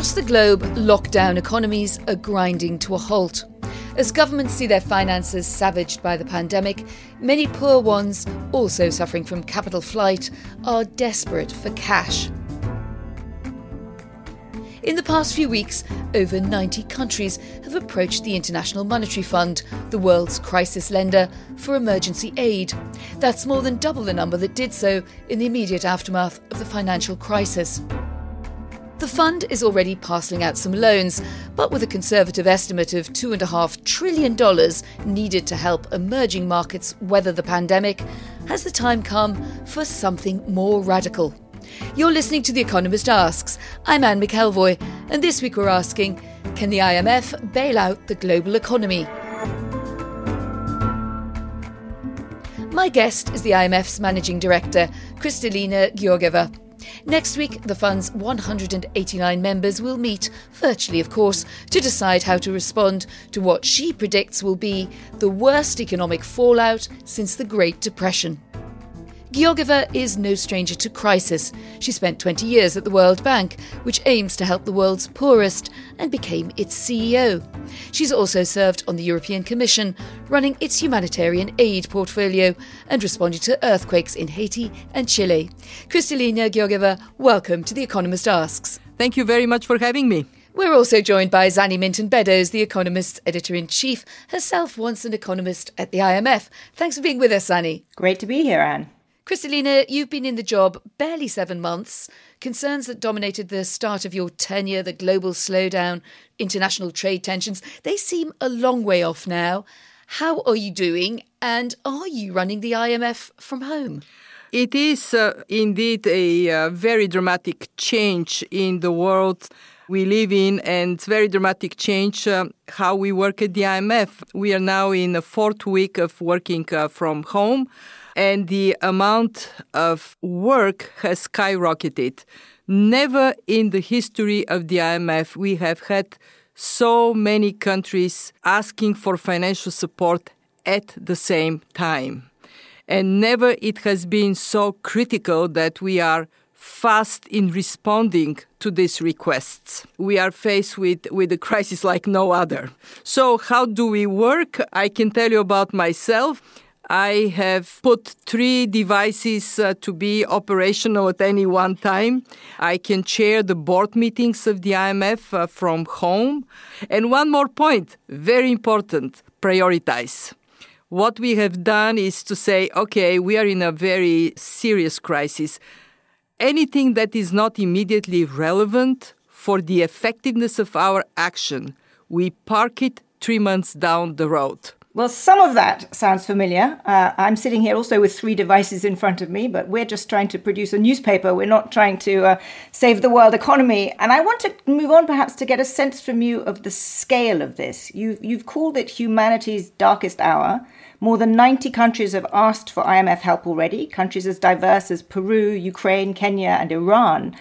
Across the globe, lockdown economies are grinding to a halt. As governments see their finances savaged by the pandemic, many poor ones, also suffering from capital flight, are desperate for cash. In the past few weeks, over 90 countries have approached the International Monetary Fund, the world's crisis lender, for emergency aid. That's more than double the number that did so in the immediate aftermath of the financial crisis. The fund is already parcelling out some loans, but with a conservative estimate of $2.5 trillion needed to help emerging markets weather the pandemic, has the time come for something more radical? You're listening to The Economist Asks. I'm Anne McElvoy, and this week we're asking Can the IMF bail out the global economy? My guest is the IMF's managing director, Kristalina Georgieva. Next week, the fund's 189 members will meet, virtually of course, to decide how to respond to what she predicts will be the worst economic fallout since the Great Depression. Georgieva is no stranger to crisis. She spent 20 years at the World Bank, which aims to help the world's poorest, and became its CEO. She's also served on the European Commission, running its humanitarian aid portfolio and responding to earthquakes in Haiti and Chile. Kristalina Georgieva, welcome to The Economist Asks. Thank you very much for having me. We're also joined by Zanny Minton Beddoes, The Economist's editor in chief, herself once an economist at the IMF. Thanks for being with us, Zanny. Great to be here, Anne. Kristalina, you've been in the job barely seven months. Concerns that dominated the start of your tenure, the global slowdown, international trade tensions, they seem a long way off now. How are you doing? And are you running the IMF from home? It is uh, indeed a uh, very dramatic change in the world we live in and it's very dramatic change uh, how we work at the IMF. We are now in the fourth week of working uh, from home and the amount of work has skyrocketed. Never in the history of the IMF we have had so many countries asking for financial support at the same time. And never it has been so critical that we are fast in responding to these requests. We are faced with, with a crisis like no other. So, how do we work? I can tell you about myself. I have put three devices uh, to be operational at any one time. I can chair the board meetings of the IMF uh, from home. And one more point, very important prioritize. What we have done is to say, okay, we are in a very serious crisis. Anything that is not immediately relevant for the effectiveness of our action, we park it three months down the road. Well, some of that sounds familiar. Uh, I'm sitting here also with three devices in front of me, but we're just trying to produce a newspaper. We're not trying to uh, save the world economy. And I want to move on perhaps to get a sense from you of the scale of this. You've, you've called it humanity's darkest hour. More than 90 countries have asked for IMF help already, countries as diverse as Peru, Ukraine, Kenya, and Iran.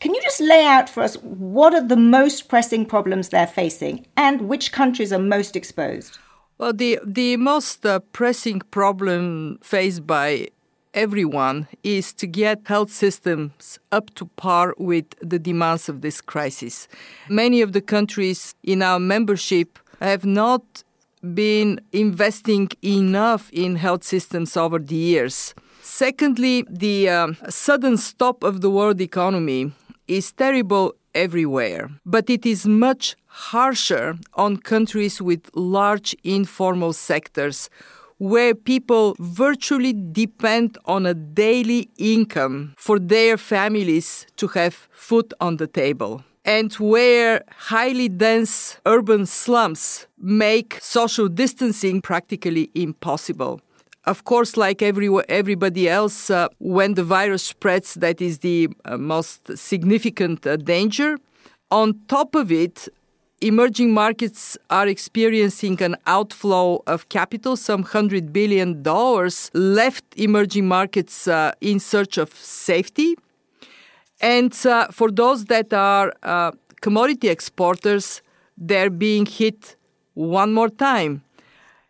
Can you just lay out for us what are the most pressing problems they're facing and which countries are most exposed? Well, the, the most uh, pressing problem faced by everyone is to get health systems up to par with the demands of this crisis. Many of the countries in our membership have not been investing enough in health systems over the years. Secondly, the um, sudden stop of the world economy is terrible everywhere, but it is much harsher on countries with large informal sectors where people virtually depend on a daily income for their families to have food on the table. And where highly dense urban slums make social distancing practically impossible. of course, like every, everybody else, uh, when the virus spreads, that is the uh, most significant uh, danger. On top of it, emerging markets are experiencing an outflow of capital, some $100 billion left emerging markets uh, in search of safety. And uh, for those that are uh, commodity exporters, they're being hit one more time.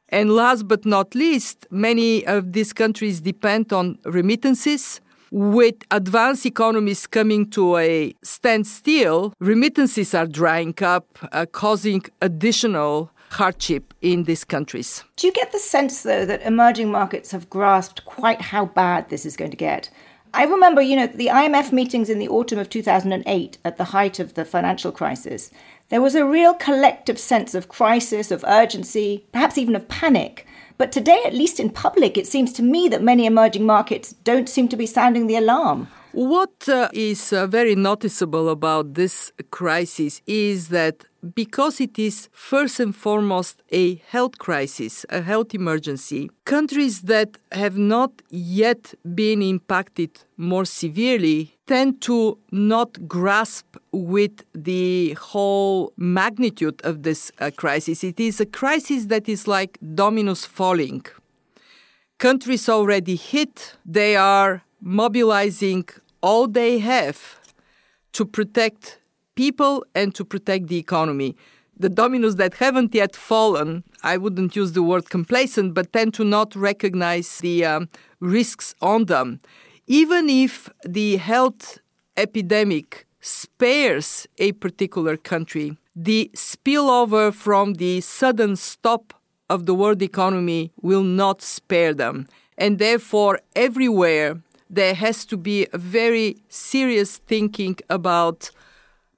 And last but not least, many of these countries depend on remittances. With advanced economies coming to a standstill, remittances are drying up, uh, causing additional hardship in these countries. Do you get the sense, though, that emerging markets have grasped quite how bad this is going to get? I remember, you know, the IMF meetings in the autumn of 2008 at the height of the financial crisis. There was a real collective sense of crisis, of urgency, perhaps even of panic. But today, at least in public, it seems to me that many emerging markets don't seem to be sounding the alarm. What uh, is uh, very noticeable about this crisis is that because it is first and foremost a health crisis, a health emergency, countries that have not yet been impacted more severely tend to not grasp with the whole magnitude of this uh, crisis. It is a crisis that is like dominoes falling. Countries already hit, they are mobilizing all they have to protect people and to protect the economy. The dominoes that haven't yet fallen, I wouldn't use the word complacent, but tend to not recognize the um, risks on them. Even if the health epidemic spares a particular country, the spillover from the sudden stop of the world economy will not spare them. And therefore, everywhere there has to be a very serious thinking about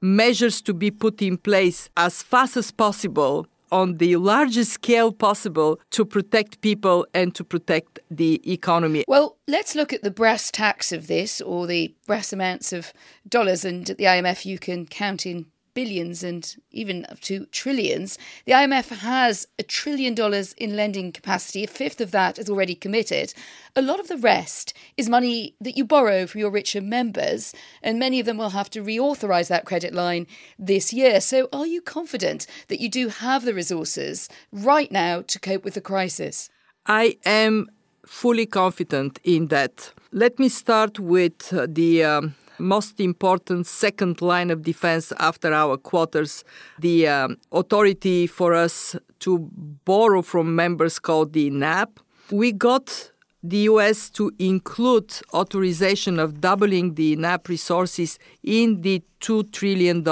measures to be put in place as fast as possible on the largest scale possible to protect people and to protect the economy. Well, let's look at the brass tacks of this or the brass amounts of dollars. And at the IMF, you can count in billions and even up to trillions. The IMF has a trillion dollars in lending capacity. A fifth of that is already committed. A lot of the rest is money that you borrow from your richer members, and many of them will have to reauthorize that credit line this year. So, are you confident that you do have the resources right now to cope with the crisis? I am fully confident in that. Let me start with the um, most important second line of defense after our quotas, the um, authority for us to borrow from members called the NAB. We got the US to include authorization of doubling the NAB resources in the $2 trillion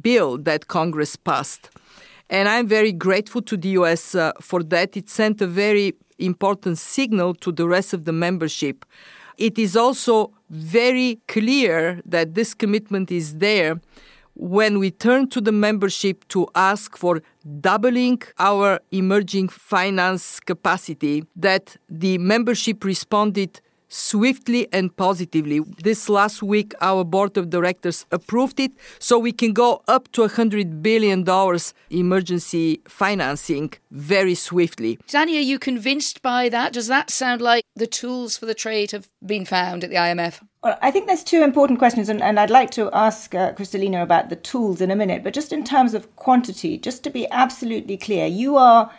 bill that Congress passed. And I'm very grateful to the US uh, for that. It sent a very important signal to the rest of the membership. It is also very clear that this commitment is there when we turn to the membership to ask for doubling our emerging finance capacity, that the membership responded swiftly and positively. This last week, our board of directors approved it, so we can go up to $100 billion emergency financing very swiftly. Zanny, are you convinced by that? Does that sound like the tools for the trade have been found at the IMF? Well, I think there's two important questions, and, and I'd like to ask uh, Kristalina about the tools in a minute. But just in terms of quantity, just to be absolutely clear, you are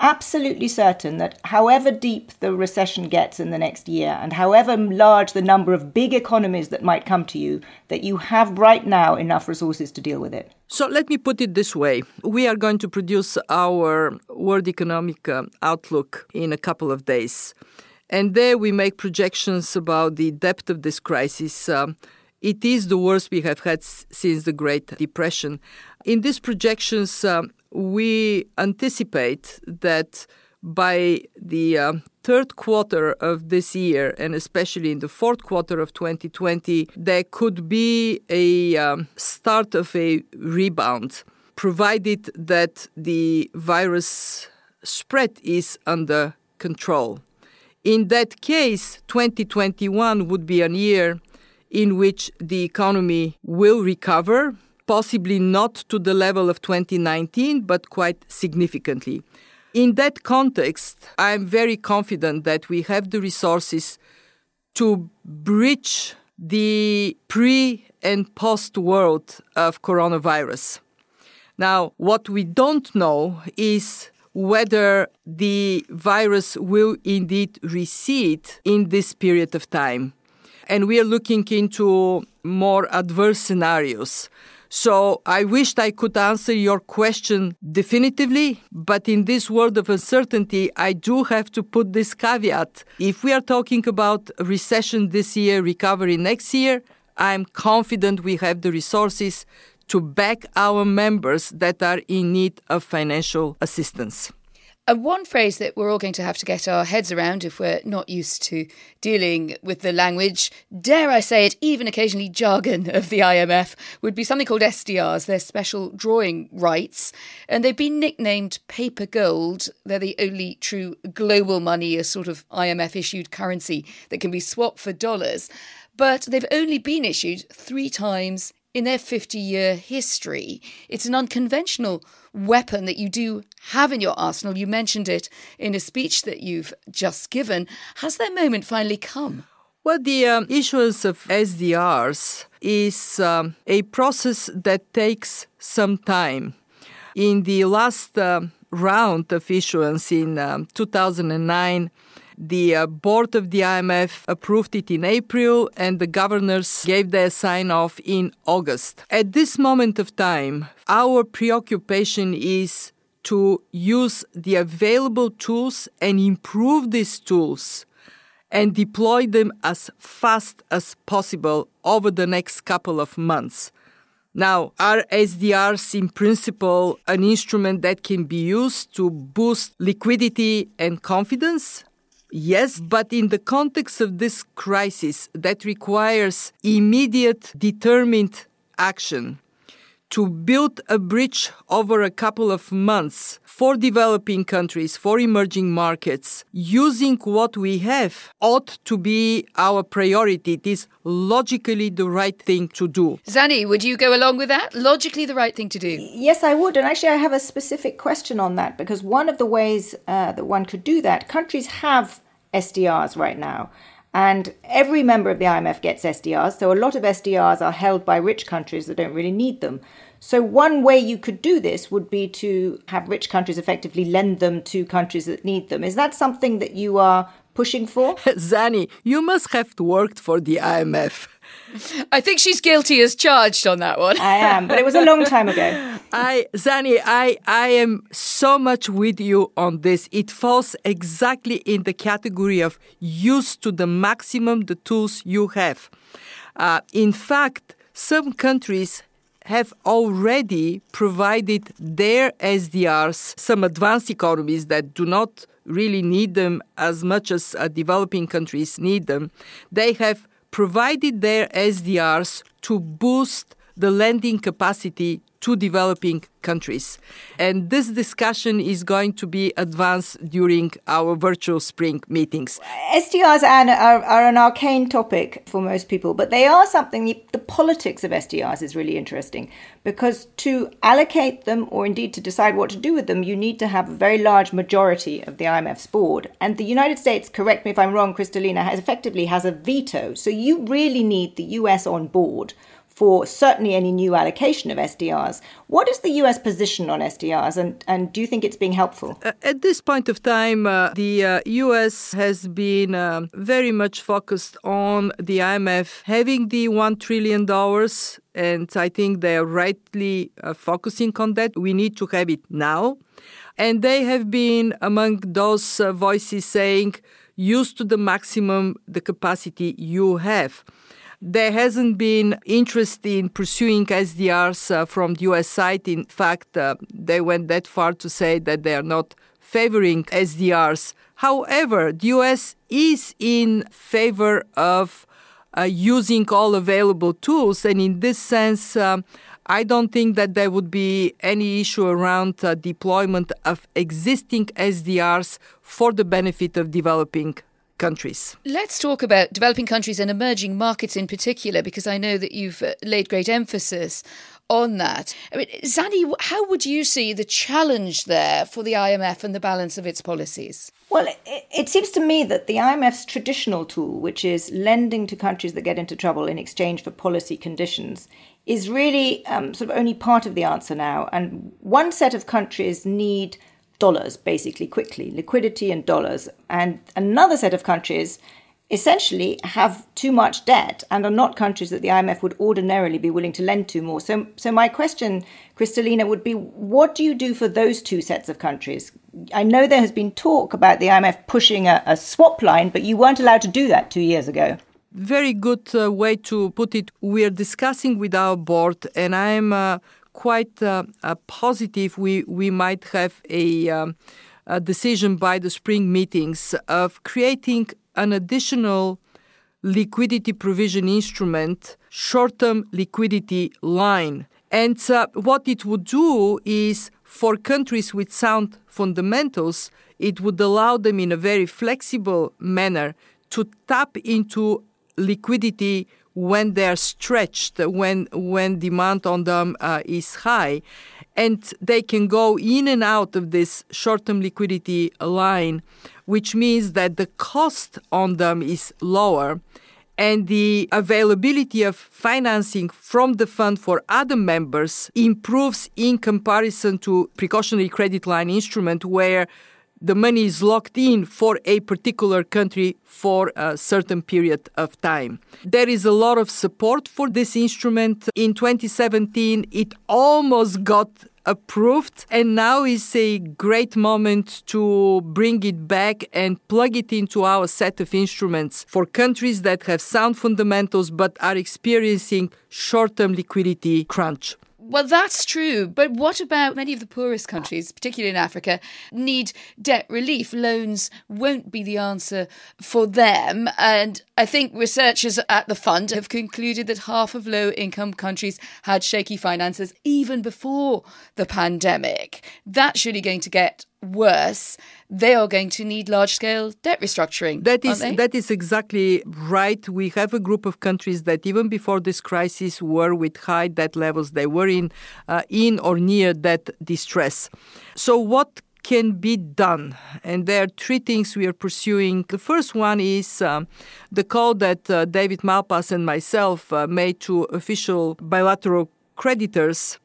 absolutely certain that however deep the recession gets in the next year and however large the number of big economies that might come to you, that you have right now enough resources to deal with it? So let me put it this way. We are going to produce our World Economic uh, Outlook in a couple of days. And there we make projections about the depth of this crisis. Um, it is the worst we have had since the Great Depression. In these projections, um, we anticipate that by the uh, third quarter of this year, and especially in the fourth quarter of 2020, there could be a um, start of a rebound, provided that the virus spread is under control. In that case, 2021 would be a year in which the economy will recover possibly not to the level of 2019, but quite significantly. In that context, I'm very confident that we have the resources to bridge the pre and post world of coronavirus. Now, what we don't know is whether the virus will indeed recede in this period of time. And we are looking into more adverse scenarios. So I wished I could answer your question definitively, but in this world of uncertainty, I do have to put this caveat. If we are talking about recession this year, recovery next year, I'm confident we have the resources to back our members that are in need of financial assistance. And one phrase that we're all going to have to get our heads around if we're not used to dealing with the language, dare I say it, even occasionally jargon of the IMF, would be something called SDRs, their special drawing rights. And they've been nicknamed paper gold. They're the only true global money, a sort of IMF issued currency that can be swapped for dollars. But they've only been issued three times in their 50 year history. It's an unconventional weapon that you do have in your arsenal. You mentioned it in a speech that you've just given. Has that moment finally come? Well, the um, issuance of SDRs is um, a process that takes some time. In the last uh, round of issuance in um, 2009, the uh, board of the IMF approved it in April, and the governors gave their sign off in August. At this moment of time, our preoccupation is to use the available tools and improve these tools and deploy them as fast as possible over the next couple of months. Now, are SDRs in principle an instrument that can be used to boost liquidity and confidence? Yes, but in the context of this crisis that requires immediate, determined action to build a bridge over a couple of months for developing countries, for emerging markets, using what we have ought to be our priority. It is logically the right thing to do. Zanny, would you go along with that? Logically the right thing to do? Yes, I would. And actually, I have a specific question on that because one of the ways uh, that one could do that, countries have SDRs right now. And every member of the IMF gets SDRs. So a lot of SDRs are held by rich countries that don't really need them. So one way you could do this would be to have rich countries effectively lend them to countries that need them. Is that something that you are pushing for? Zanny, you must have worked for the IMF. I think she's guilty as charged on that one. I am, but it was a long time ago. I, Zanny, I, I am so much with you on this. It falls exactly in the category of use to the maximum the tools you have. Uh, in fact, some countries have already provided their SDRs, some advanced economies that do not really need them as much as uh, developing countries need them. They have provided their SDRs to boost the lending capacity to developing countries. And this discussion is going to be advanced during our virtual spring meetings. SDRs are, are, an arcane topic for most people, but they are something, the politics of SDRs is really interesting because to allocate them or indeed to decide what to do with them, you need to have a very large majority of the IMF's board. And the United States, correct me if I'm wrong, Kristalina, has effectively has a veto. So you really need the US on board for certainly any new allocation of SDRs. What is the US position on SDRs, and, and do you think it's being helpful? Uh, at this point of time, uh, the uh, US has been uh, very much focused on the IMF having the $1 trillion, and I think they are rightly uh, focusing on that. We need to have it now. And they have been among those uh, voices saying, use to the maximum the capacity you have. There hasn't been interest in pursuing SDRs uh, from the US side. In fact, uh, they went that far to say that they are not favoring SDRs. However, the US is in favor of uh, using all available tools, and in this sense, um, I don't think that there would be any issue around uh, deployment of existing SDRs for the benefit of developing countries. Let's talk about developing countries and emerging markets in particular, because I know that you've uh, laid great emphasis on that. I mean, Zanny, how would you see the challenge there for the IMF and the balance of its policies? Well, it, it, seems to me that the IMF's traditional tool, which is lending to countries that get into trouble in exchange for policy conditions, is really um, sort of only part of the answer now. And one set of countries need dollars, basically, quickly liquidity and dollars. And another set of countries essentially have too much debt and are not countries that the IMF would ordinarily be willing to lend to more. So, so my question, Kristalina, would be what do you do for those two sets of countries? I know there has been talk about the IMF pushing a, a swap line, but you weren't allowed to do that two years ago. Very good uh, way to put it. We are discussing with our board, and I'm uh, quite uh, uh positive we, we might have a, um, a decision by the spring meetings of creating an additional liquidity provision instrument, short term liquidity line. And uh, what it would do is for countries with sound fundamentals, it would allow them in a very flexible manner to tap into liquidity when they're stretched, when, when demand on them uh, is high. And they can go in and out of this short term liquidity line which means that the cost on them is lower and the availability of financing from the fund for other members improves in comparison to precautionary credit line instrument where the money is locked in for a particular country for a certain period of time. There is a lot of support for this instrument. In 2017, it almost got approved and now is a great moment to bring it back and plug it into our set of instruments for countries that have sound fundamentals but are experiencing short-term liquidity crunch. Well, that's true. But what about many of the poorest countries, particularly in Africa, need debt relief? Loans won't be the answer for them. And I think researchers at the fund have concluded that half of low income countries had shaky finances even before the pandemic. That's surely going to get worse, they are going to need large scale debt restructuring. That is that is exactly right. We have a group of countries that even before this crisis were with high debt levels. They were in uh, in or near debt distress. So what can be done. And there are three things we are pursuing. The first one is um, the call that uh, David Malpass and myself uh, made to official bilateral creditors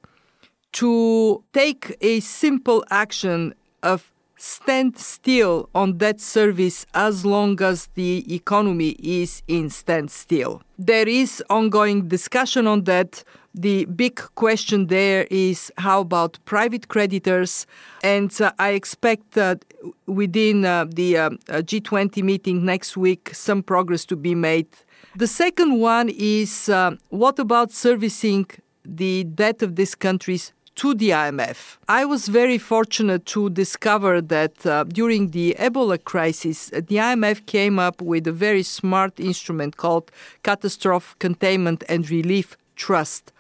to take a simple action of stand still on debt service as long as the economy is in standstill. There is ongoing discussion on that. The big question there is how about private creditors? And uh, I expect that within uh, the uh, G20 meeting next week, some progress to be made. The second one is uh, what about servicing the debt of these countries to the IMF. I was very fortunate to discover that uh, during the Ebola crisis, the IMF came up with a very smart instrument called Catastrophe Containment and Relief Trust.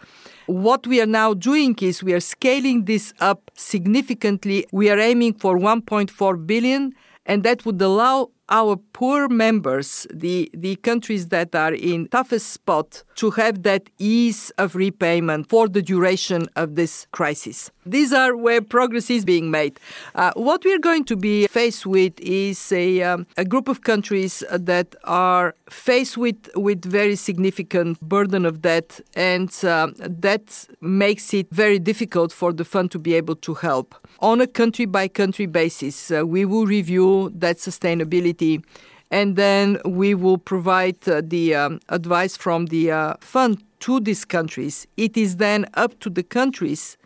What we are now doing is we are scaling this up significantly. We are aiming for 1.4 billion, and that would allow our poor members, the, the countries that are in toughest spot, to have that ease of repayment for the duration of this crisis. These are where progress is being made. Uh, what we are going to be faced with is a, um, a group of countries that are faced with, with very significant burden of debt, and uh, that makes it very difficult for the fund to be able to help. On a country by country basis, uh, we will review debt sustainability and then we will provide uh, the um, advice from the uh, fund to these countries. It is then up to the countries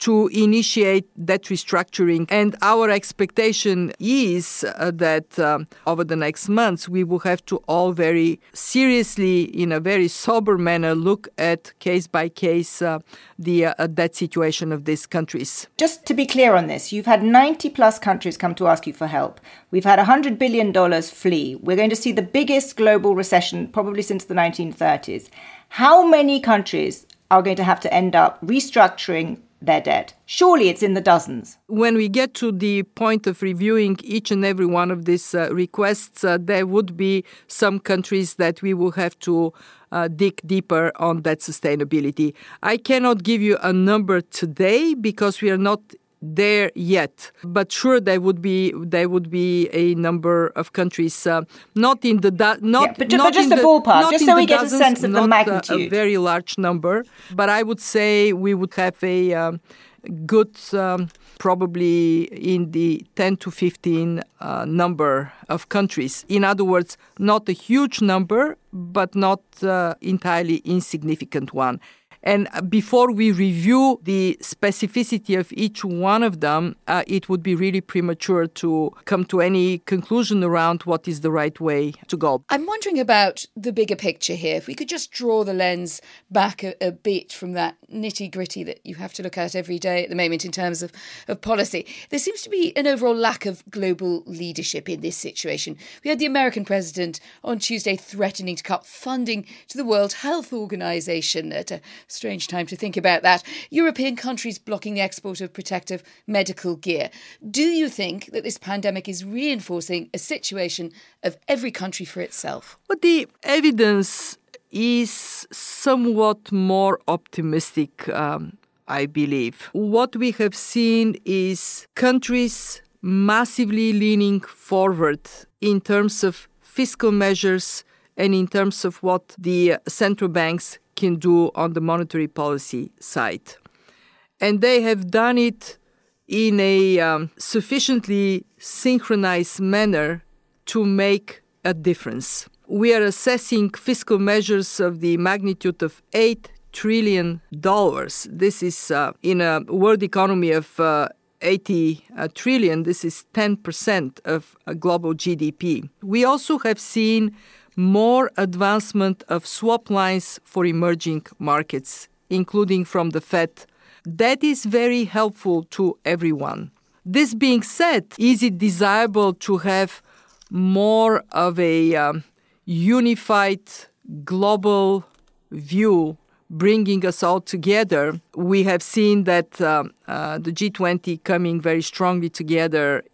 to initiate that restructuring. And our expectation is uh, that um, over the next months, we will have to all very seriously, in a very sober manner, look at case by case uh, the uh, that situation of these countries. Just to be clear on this, you've had 90 plus countries come to ask you for help. We've had $100 billion flee. We're going to see the biggest global recession probably since the 1930s. How many countries are going to have to end up restructuring their debt. Surely it's in the dozens. When we get to the point of reviewing each and every one of these uh, requests, uh, there would be some countries that we will have to uh, dig deeper on debt sustainability. I cannot give you a number today because we are not there yet. But sure, there would be there would be a number of countries, uh, not in the not yeah, but, not but just a ballpark, just so we dozens, get a sense of the magnitude. A, a, very large number, but I would say we would have a um, good. Um, probably in the 10 to 15 uh, number of countries. In other words, not a huge number, but not uh, entirely insignificant one. And before we review the specificity of each one of them, uh, it would be really premature to come to any conclusion around what is the right way to go. I'm wondering about the bigger picture here. If we could just draw the lens back a, a bit from that nitty gritty that you have to look at every day at the moment in terms of, of policy, there seems to be an overall lack of global leadership in this situation. We had the American president on Tuesday threatening to cut funding to the World Health Organization at a Strange time to think about that. European countries blocking the export of protective medical gear. Do you think that this pandemic is reinforcing a situation of every country for itself? But the evidence is somewhat more optimistic, um, I believe. What we have seen is countries massively leaning forward in terms of fiscal measures and in terms of what the central banks can do on the monetary policy side. And they have done it in a um, sufficiently synchronized manner to make a difference. We are assessing fiscal measures of the magnitude of 8 trillion dollars. This is uh, in a world economy of uh, 80 uh, trillion. This is 10% of global GDP. We also have seen more advancement of swap lines for emerging markets, including from the Fed. That is very helpful to everyone. This being said, is it desirable to have more of a um, unified global view bringing us all together? We have seen that uh, uh, the G20 coming very strongly together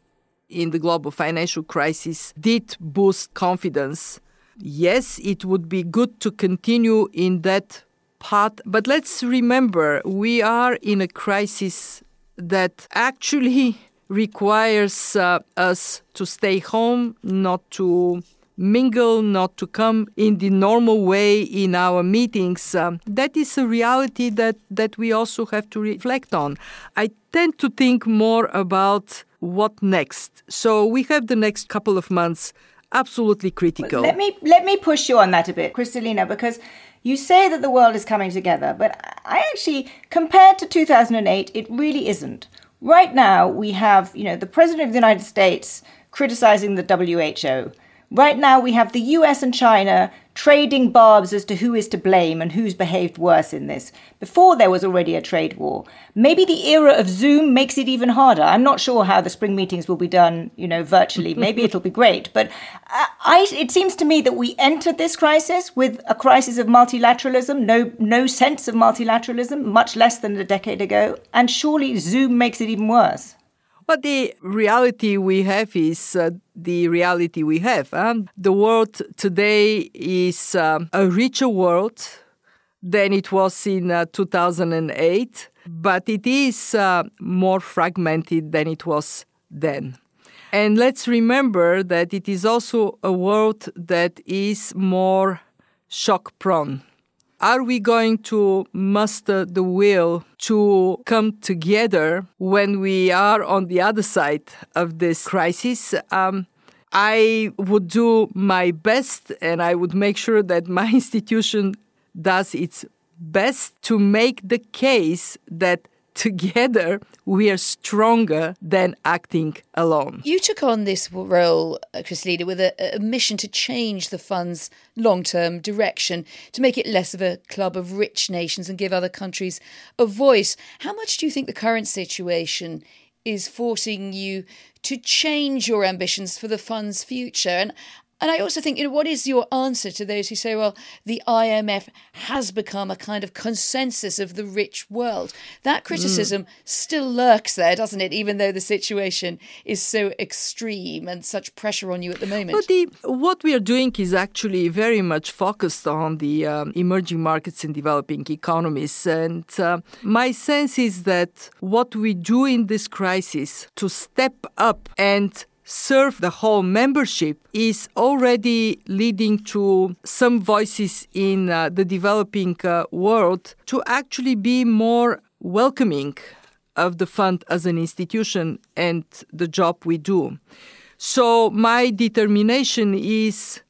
in the global financial crisis did boost confidence yes, it would be good to continue in that path. But let's remember, we are in a crisis that actually requires uh, us to stay home, not to mingle, not to come in the normal way in our meetings. Um, that is a reality that, that we also have to reflect on. I tend to think more about what next. So we have the next couple of months absolutely critical. Let me let me push you on that a bit, Kristalina, because you say that the world is coming together, but I actually compared to 2008, it really isn't. Right now, we have, you know, the president of the United States criticizing the WHO. Right now, we have the US and China trading barbs as to who is to blame and who's behaved worse in this. Before there was already a trade war. Maybe the era of Zoom makes it even harder. I'm not sure how the spring meetings will be done, you know, virtually. Maybe it'll be great, but uh, I, it seems to me that we entered this crisis with a crisis of multilateralism, no no sense of multilateralism, much less than a decade ago, and surely Zoom makes it even worse. But the reality we have is uh, the reality we have. Um, the world today is uh, a richer world than it was in uh, 2008, but it is uh, more fragmented than it was then. And let's remember that it is also a world that is more shock prone. Are we going to muster the will to come together when we are on the other side of this crisis? Um, I would do my best and I would make sure that my institution does its best to make the case that together we are stronger than acting alone. You took on this role, uh, Kristalina, with a, a mission to change the fund's long term direction, to make it less of a club of rich nations and give other countries a voice. How much do you think the current situation is forcing you to change your ambitions for the fund's future? And And I also think, you know, what is your answer to those who say, well, the IMF has become a kind of consensus of the rich world? That criticism mm. still lurks there, doesn't it? Even though the situation is so extreme and such pressure on you at the moment. But the, what we are doing is actually very much focused on the um, emerging markets and developing economies. And uh, my sense is that what we do in this crisis to step up and serve the whole membership is already leading to some voices in uh, the developing uh, world to actually be more welcoming of the fund as an institution and the job we do. So, my determination is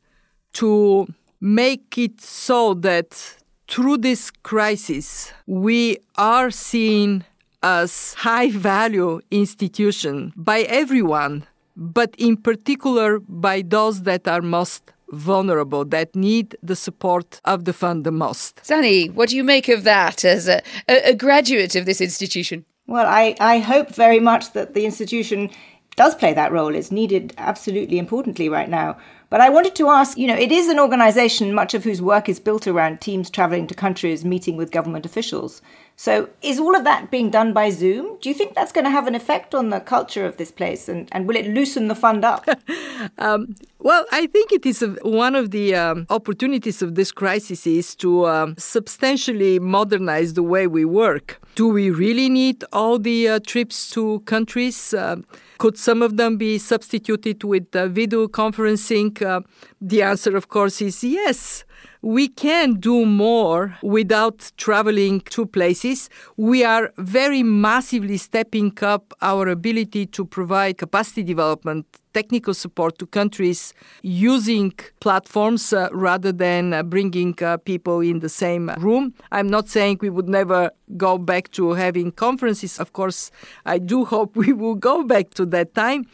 to make it so that through this crisis, we are seen as high value institution by everyone but in particular by those that are most vulnerable, that need the support of the fund the most. Zanny, what do you make of that as a, a, graduate of this institution? Well, I, I hope very much that the institution does play that role. It's needed absolutely importantly right now. But I wanted to ask you know, it is an organization, much of whose work is built around teams traveling to countries, meeting with government officials. So, is all of that being done by Zoom? Do you think that's going to have an effect on the culture of this place, and, and will it loosen the fund up? um, well, I think it is a, one of the um, opportunities of this crisis is to um, substantially modernize the way we work. Do we really need all the uh, trips to countries? Uh, could some of them be substituted with uh, video conferencing? Uh, the answer, of course, is yes we can do more without traveling to places. We are very massively stepping up our ability to provide capacity development technical support to countries using platforms uh, rather than uh, bringing uh, people in the same room. I'm not saying we would never go back to having conferences. Of course, I do hope we will go back to that time.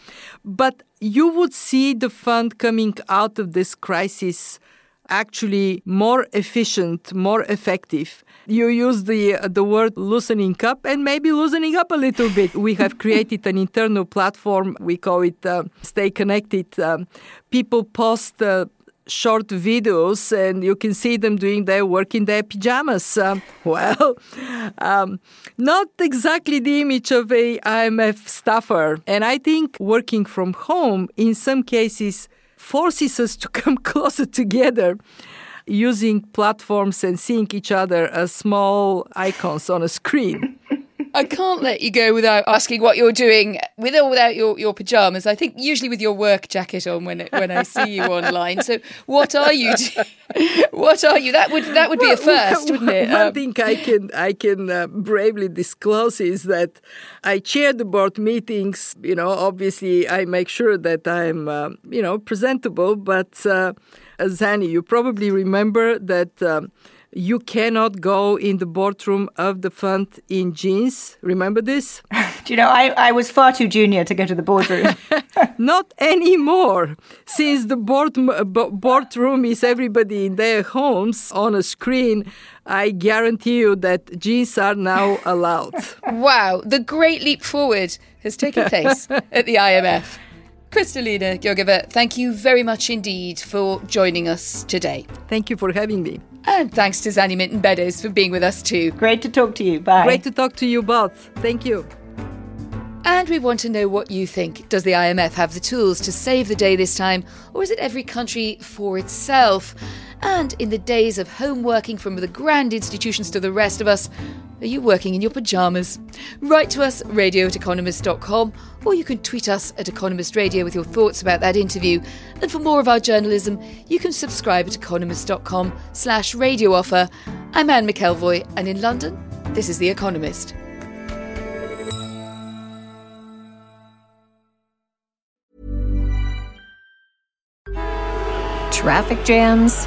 But you would see the fund coming out of this crisis actually more efficient, more effective. You use the the word loosening up and maybe loosening up a little bit. We have created an internal platform. We call it uh, Stay Connected. Um, people post. Uh, short videos and you can see them doing their work in their pajamas. Um, well, um, not exactly the image of a IMF staffer. And I think working from home in some cases forces us to come closer together using platforms and seeing each other as small icons on a screen. I can't let you go without asking what you're doing with or without your, your pajamas. I think usually with your work jacket on when when I see you online. So what are you? what are you? That would that would be a first, wouldn't it? One um, thing I can I can uh, bravely disclose is that I chair the board meetings. You know, obviously I make sure that I'm uh, you know presentable. But uh, Zanny, you probably remember that. Um, you cannot go in the boardroom of the fund in jeans. Remember this? Do you know, I, I was far too junior to go to the boardroom. Not anymore. Since the board, boardroom is everybody in their homes on a screen, I guarantee you that jeans are now allowed. wow, the great leap forward has taken place at the IMF. Kristalina Georgieva, thank you very much indeed for joining us today. Thank you for having me. And thanks to Zanny Minton Beddoes for being with us too. Great to talk to you. Bye. Great to talk to you both. Thank you. And we want to know what you think. Does the IMF have the tools to save the day this time, or is it every country for itself? And in the days of home working from the grand institutions to the rest of us, are you working in your pyjamas? Write to us, radio at economist.com, or you can tweet us at Economist Radio with your thoughts about that interview. And for more of our journalism, you can subscribe at economist.com slash radio offer. I'm Anne McElvoy, and in London, this is The Economist. Traffic jams,